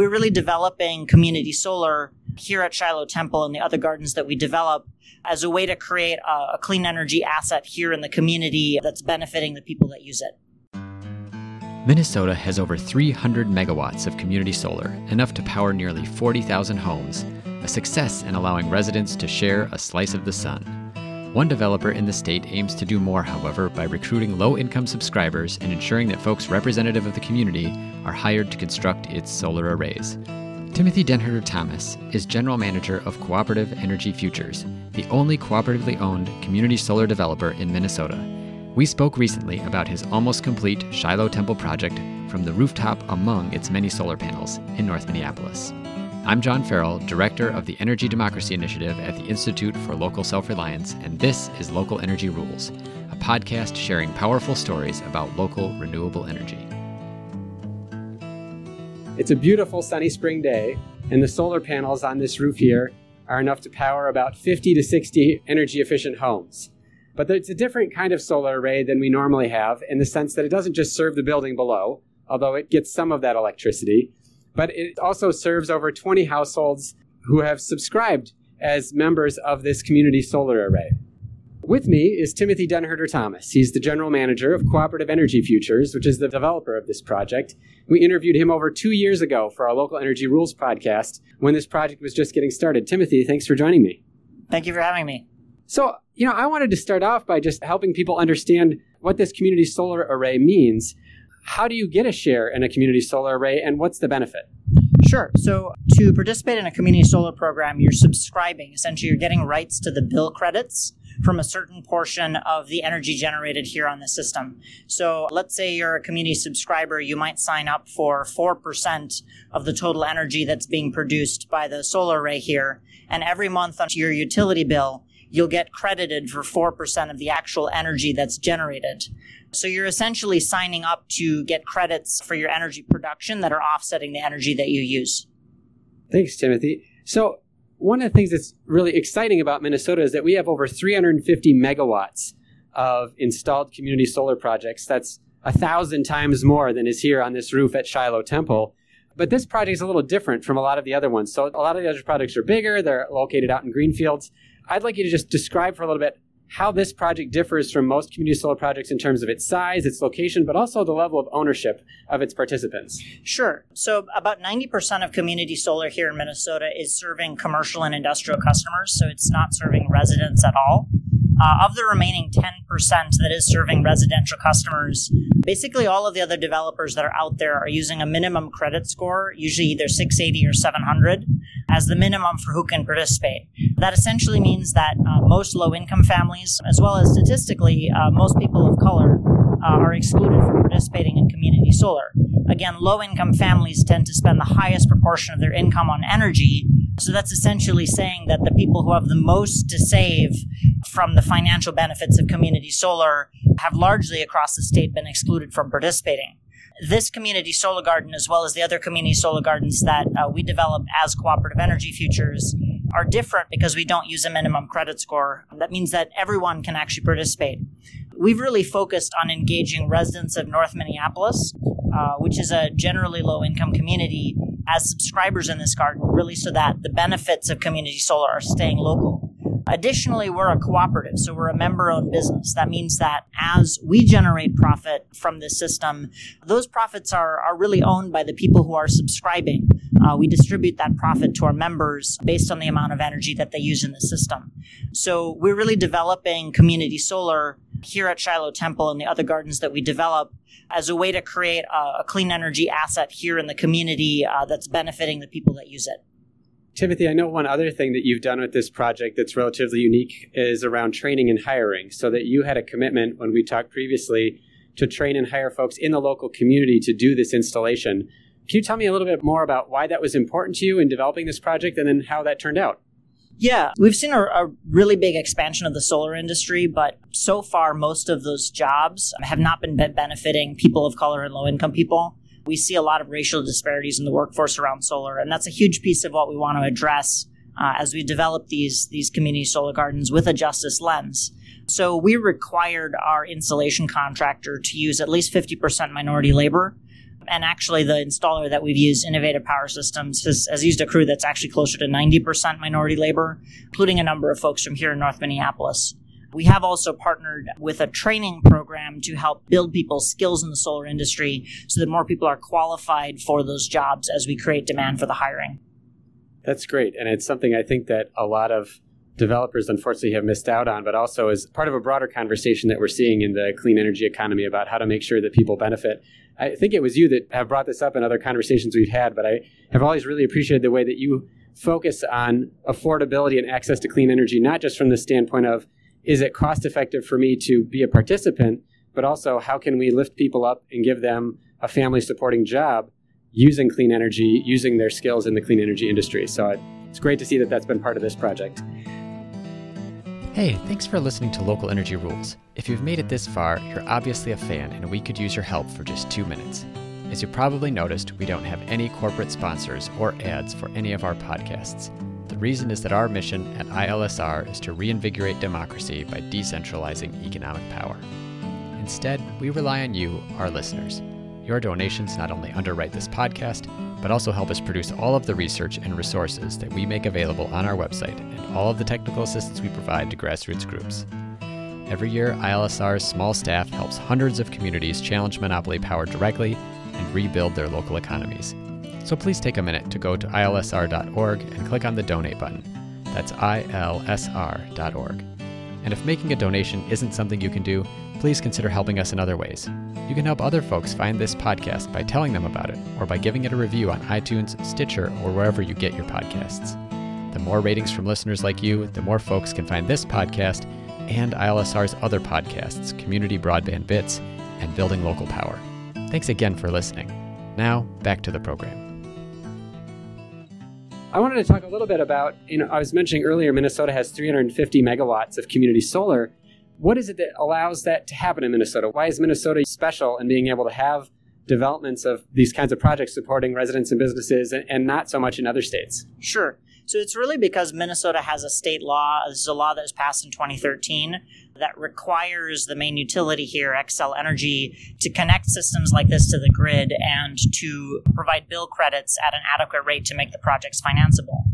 we're really developing community solar here at Shiloh Temple and the other gardens that we develop as a way to create a, a clean energy asset here in the community that's benefiting the people that use it. Minnesota has over 300 megawatts of community solar, enough to power nearly 40,000 homes, a success in allowing residents to share a slice of the sun. One developer in the state aims to do more, however, by recruiting low income subscribers and ensuring that folks representative of the community are hired to construct its solar arrays. Timothy Denherder Thomas is General Manager of Cooperative Energy Futures, the only cooperatively owned community solar developer in Minnesota. We spoke recently about his almost complete Shiloh Temple project from the rooftop among its many solar panels in North Minneapolis. I'm John Farrell, Director of the Energy Democracy Initiative at the Institute for Local Self Reliance, and this is Local Energy Rules, a podcast sharing powerful stories about local renewable energy. It's a beautiful sunny spring day, and the solar panels on this roof here are enough to power about 50 to 60 energy efficient homes. But it's a different kind of solar array than we normally have in the sense that it doesn't just serve the building below, although it gets some of that electricity but it also serves over 20 households who have subscribed as members of this community solar array. With me is Timothy Denherder Thomas. He's the general manager of Cooperative Energy Futures, which is the developer of this project. We interviewed him over two years ago for our Local Energy Rules podcast when this project was just getting started. Timothy, thanks for joining me. Thank you for having me. So, you know, I wanted to start off by just helping people understand what this community solar array means how do you get a share in a community solar array and what's the benefit? Sure. So, to participate in a community solar program, you're subscribing. Essentially, you're getting rights to the bill credits from a certain portion of the energy generated here on the system. So, let's say you're a community subscriber, you might sign up for 4% of the total energy that's being produced by the solar array here. And every month on your utility bill, you'll get credited for 4% of the actual energy that's generated. So you're essentially signing up to get credits for your energy production that are offsetting the energy that you use. Thanks, Timothy. So one of the things that's really exciting about Minnesota is that we have over 350 megawatts of installed community solar projects. That's a thousand times more than is here on this roof at Shiloh Temple. But this project is a little different from a lot of the other ones. So a lot of the other projects are bigger, they're located out in greenfields. I'd like you to just describe for a little bit how this project differs from most community solar projects in terms of its size, its location, but also the level of ownership of its participants. Sure. So, about 90% of community solar here in Minnesota is serving commercial and industrial customers, so it's not serving residents at all. Uh, of the remaining 10% that is serving residential customers, basically all of the other developers that are out there are using a minimum credit score, usually either 680 or 700, as the minimum for who can participate. That essentially means that uh, most low income families, as well as statistically, uh, most people of color, uh, are excluded from participating in community solar. Again, low income families tend to spend the highest proportion of their income on energy. So that's essentially saying that the people who have the most to save from the financial benefits of community solar have largely across the state been excluded from participating. This community solar garden, as well as the other community solar gardens that uh, we develop as cooperative energy futures, are different because we don't use a minimum credit score. That means that everyone can actually participate. We've really focused on engaging residents of North Minneapolis, uh, which is a generally low income community, as subscribers in this garden, really so that the benefits of community solar are staying local. Additionally, we're a cooperative, so we're a member owned business. That means that as we generate profit from this system, those profits are, are really owned by the people who are subscribing. Uh, we distribute that profit to our members based on the amount of energy that they use in the system. So we're really developing community solar here at Shiloh Temple and the other gardens that we develop as a way to create a, a clean energy asset here in the community uh, that's benefiting the people that use it. Timothy, I know one other thing that you've done with this project that's relatively unique is around training and hiring, so that you had a commitment when we talked previously to train and hire folks in the local community to do this installation. Can you tell me a little bit more about why that was important to you in developing this project and then how that turned out? Yeah, we've seen a, a, really big expansion of the solar industry, but so far, most of those jobs have not been benefiting people of color and low income people. We see a lot of racial disparities in the workforce around solar, and that's a huge piece of what we want to address uh, as we develop these, these community solar gardens with a justice lens. So we required our installation contractor to use at least 50% minority labor And actually, the installer that we've used, Innovative Power Systems, has, has used a crew that's actually closer to 90% minority labor, including a number of folks from here in North Minneapolis. We have also partnered with a training program to help build people's skills in the solar industry so that more people are qualified for those jobs as we create demand for the hiring. That's great. And it's something I think that a lot of developers unfortunately have missed out on, but also as part of a broader conversation that we're seeing in the clean energy economy about how to make sure that people benefit. I think it was you that have brought this up in other conversations we've had, but I have always really appreciated the way that you focus on affordability and access to clean energy, not just from the standpoint of is it cost effective for me to be a participant, but also how can we lift people up and give them a family supporting job using clean energy, using their skills in the clean energy industry. So it's great to see that that's been part of this project. Hey, thanks for listening to Local Energy Rules. If you've made it this far, you're obviously a fan and we could use your help for just two minutes. As you probably noticed, we don't have any corporate sponsors or ads for any of our podcasts. The reason is that our mission at ILSR is to reinvigorate democracy by decentralizing economic power. Instead, we rely on you, our listeners. Your donations not only underwrite this podcast, but also help us produce all of the research and resources that we make available on our website and all of the technical assistance we provide to grassroots groups. Every year, ILSR's small staff helps hundreds of communities challenge monopoly power directly and rebuild their local economies. So please take a minute to go to ilsr.org and click on the donate button. That's ilsr.org. And if making a donation isn't something you can do, please consider helping us in other ways. You can help other folks find this podcast by telling them about it or by giving it a review on iTunes, Stitcher, or wherever you get your podcasts. The more ratings from listeners like you, the more folks can find this podcast and ILSR's other podcasts, Community Broadband Bits and Building Local Power. Thanks again for listening. Now, back to the program. I wanted to talk a little bit about, you know, I was mentioning earlier Minnesota has 350 megawatts of community solar. What is it that allows that to happen in Minnesota? Why is Minnesota special in being able to have developments of these kinds of projects supporting residents and businesses and, and not so much in other states? Sure. So it's really because Minnesota has a state law. This is a law that was passed in 2013 that requires the main utility here, Xcel Energy, to connect systems like this to the grid and to provide bill credits at an adequate rate to make the projects financeable.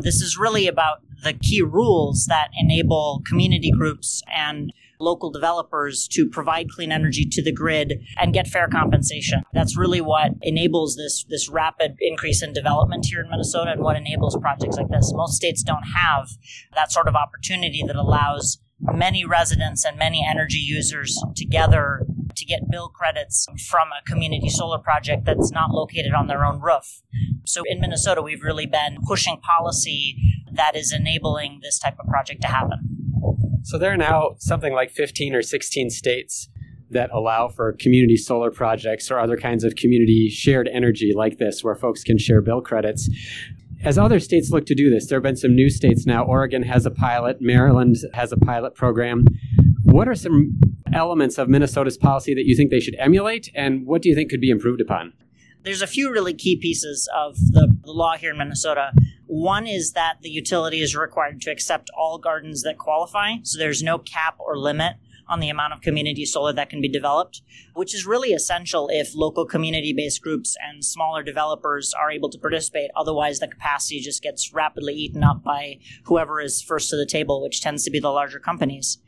This is really about the key rules that enable community groups and local developers to provide clean energy to the grid and get fair compensation. That's really what enables this this rapid increase in development here in Minnesota and what enables projects like this. Most states don't have that sort of opportunity that allows many residents and many energy users together to get bill credits from a community solar project that's not located on their own roof. So in Minnesota, we've really been pushing policy that is enabling this type of project to happen. So there are now something like 15 or 16 states that allow for community solar projects or other kinds of community shared energy like this, where folks can share bill credits. As other states look to do this, there have been some new states now. Oregon has a pilot, Maryland has a pilot program. What are some elements of Minnesota's policy that you think they should emulate, and what do you think could be improved upon? There's a few really key pieces of the, the law here in Minnesota. One is that the utility is required to accept all gardens that qualify, so there's no cap or limit on the amount of community solar that can be developed, which is really essential if local community based groups and smaller developers are able to participate. Otherwise, the capacity just gets rapidly eaten up by whoever is first to the table, which tends to be the larger companies.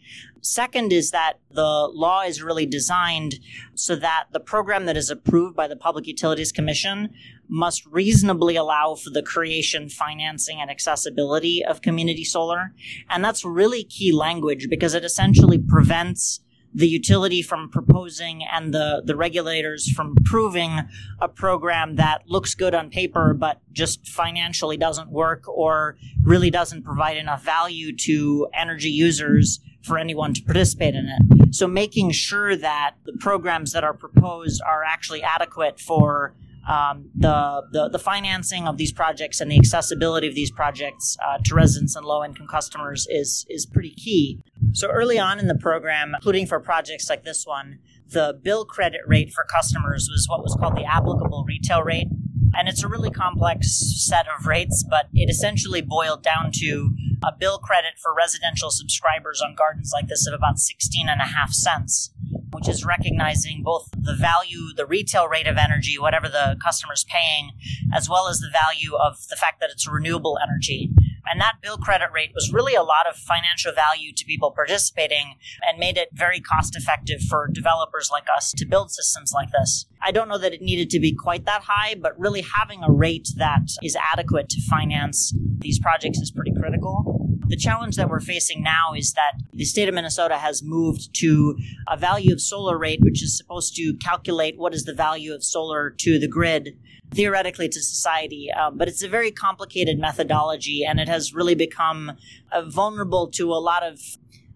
Second is that the law is really designed so that the program that is approved by the Public Utilities Commission must reasonably allow for the creation, financing, and accessibility of community solar. And that's really key language because it essentially prevents the utility from proposing and the, the regulators from approving a program that looks good on paper but just financially doesn't work or really doesn't provide enough value to energy users for anyone to participate in it. So making sure that the programs that are proposed are actually adequate for um, the, the, the financing of these projects and the accessibility of these projects uh, to residents and low income customers is is pretty key. So early on in the program, including for projects like this one, the bill credit rate for customers was what was called the applicable retail rate, and it's a really complex set of rates, but it essentially boiled down to a bill credit for residential subscribers on gardens like this of about 16 and a half cents which is recognizing both the value, the retail rate of energy, whatever the customer's paying, as well as the value of the fact that it's renewable energy. And that bill credit rate was really a lot of financial value to people participating and made it very cost effective for developers like us to build systems like this. I don't know that it needed to be quite that high, but really having a rate that is adequate to finance these projects is pretty critical. The challenge that we're facing now is that the state of Minnesota has moved to a value of solar rate, which is supposed to calculate what is the value of solar to the grid theoretically to society. Um, but it's a very complicated methodology, and it has really become uh, vulnerable to a lot of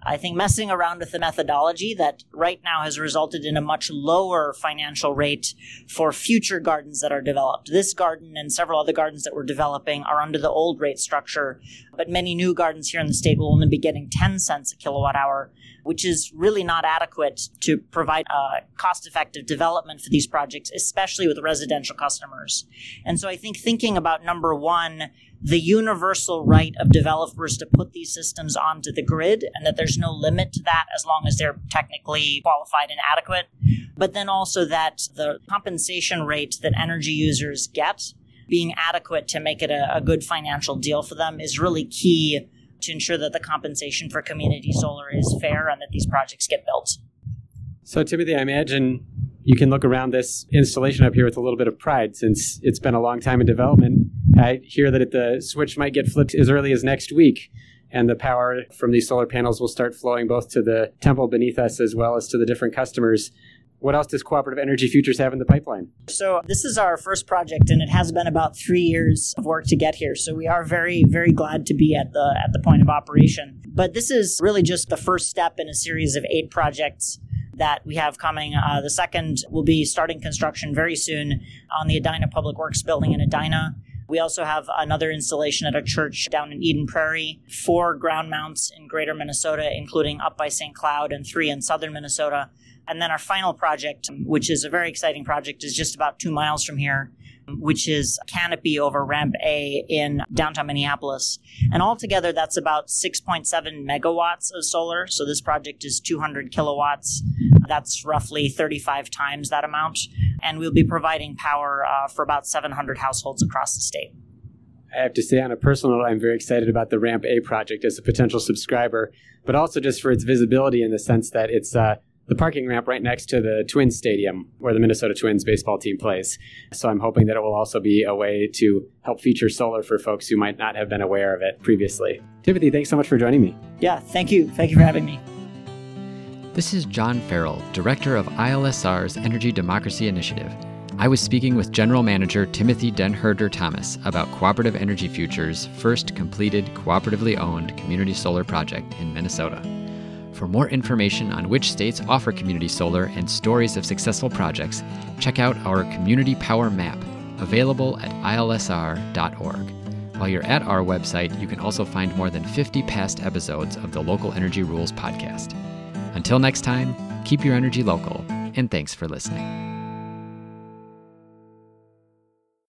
I think messing around with the methodology that right now has resulted in a much lower financial rate for future gardens that are developed. This garden and several other gardens that we're developing are under the old rate structure, but many new gardens here in the state will only be getting 10 cents a kilowatt hour, which is really not adequate to provide uh, a cost effective development for these projects, especially with residential customers. And so I think thinking about number one, the universal right of developers to put these systems onto the grid and that there's no limit to that as long as they're technically qualified and adequate. But then also that the compensation rate that energy users get being adequate to make it a, a good financial deal for them is really key to ensure that the compensation for community solar is fair and that these projects get built. So, Timothy, I imagine you can look around this installation up here with a little bit of pride since it's been a long time in development. I hear that the switch might get flipped as early as next week, and the power from these solar panels will start flowing both to the temple beneath us as well as to the different customers. What else does Cooperative Energy Futures have in the pipeline? So, this is our first project, and it has been about three years of work to get here. So, we are very, very glad to be at the at the point of operation. But this is really just the first step in a series of eight projects that we have coming. Uh, the second will be starting construction very soon on the Edina Public Works building in Edina. We also have another installation at a church down in Eden Prairie, four ground mounts in greater Minnesota, including up by St. Cloud, and three in southern Minnesota. And then our final project, which is a very exciting project, is just about two miles from here which is canopy over ramp A in downtown Minneapolis. And altogether, that's about 6.7 megawatts of solar. So this project is 200 kilowatts. That's roughly 35 times that amount. And we'll be providing power uh, for about 700 households across the state. I have to say, on a personal note, I'm very excited about the Ramp A project as a potential subscriber, but also just for its visibility in the sense that it's uh, the parking ramp right next to the Twins Stadium where the Minnesota Twins baseball team plays. So I'm hoping that it will also be a way to help feature solar for folks who might not have been aware of it previously. Timothy, thanks so much for joining me. Yeah, thank you. Thank you for having me. This is John Farrell, Director of ILSR's Energy Democracy Initiative. I was speaking with General Manager Timothy Denherder Thomas about Cooperative Energy Futures' first completed cooperatively owned community solar project in Minnesota. For more information on which states offer community solar and stories of successful projects, check out our Community Power Map, available at ilsr.org. While you're at our website, you can also find more than 50 past episodes of the Local Energy Rules podcast. Until next time, keep your energy local, and thanks for listening.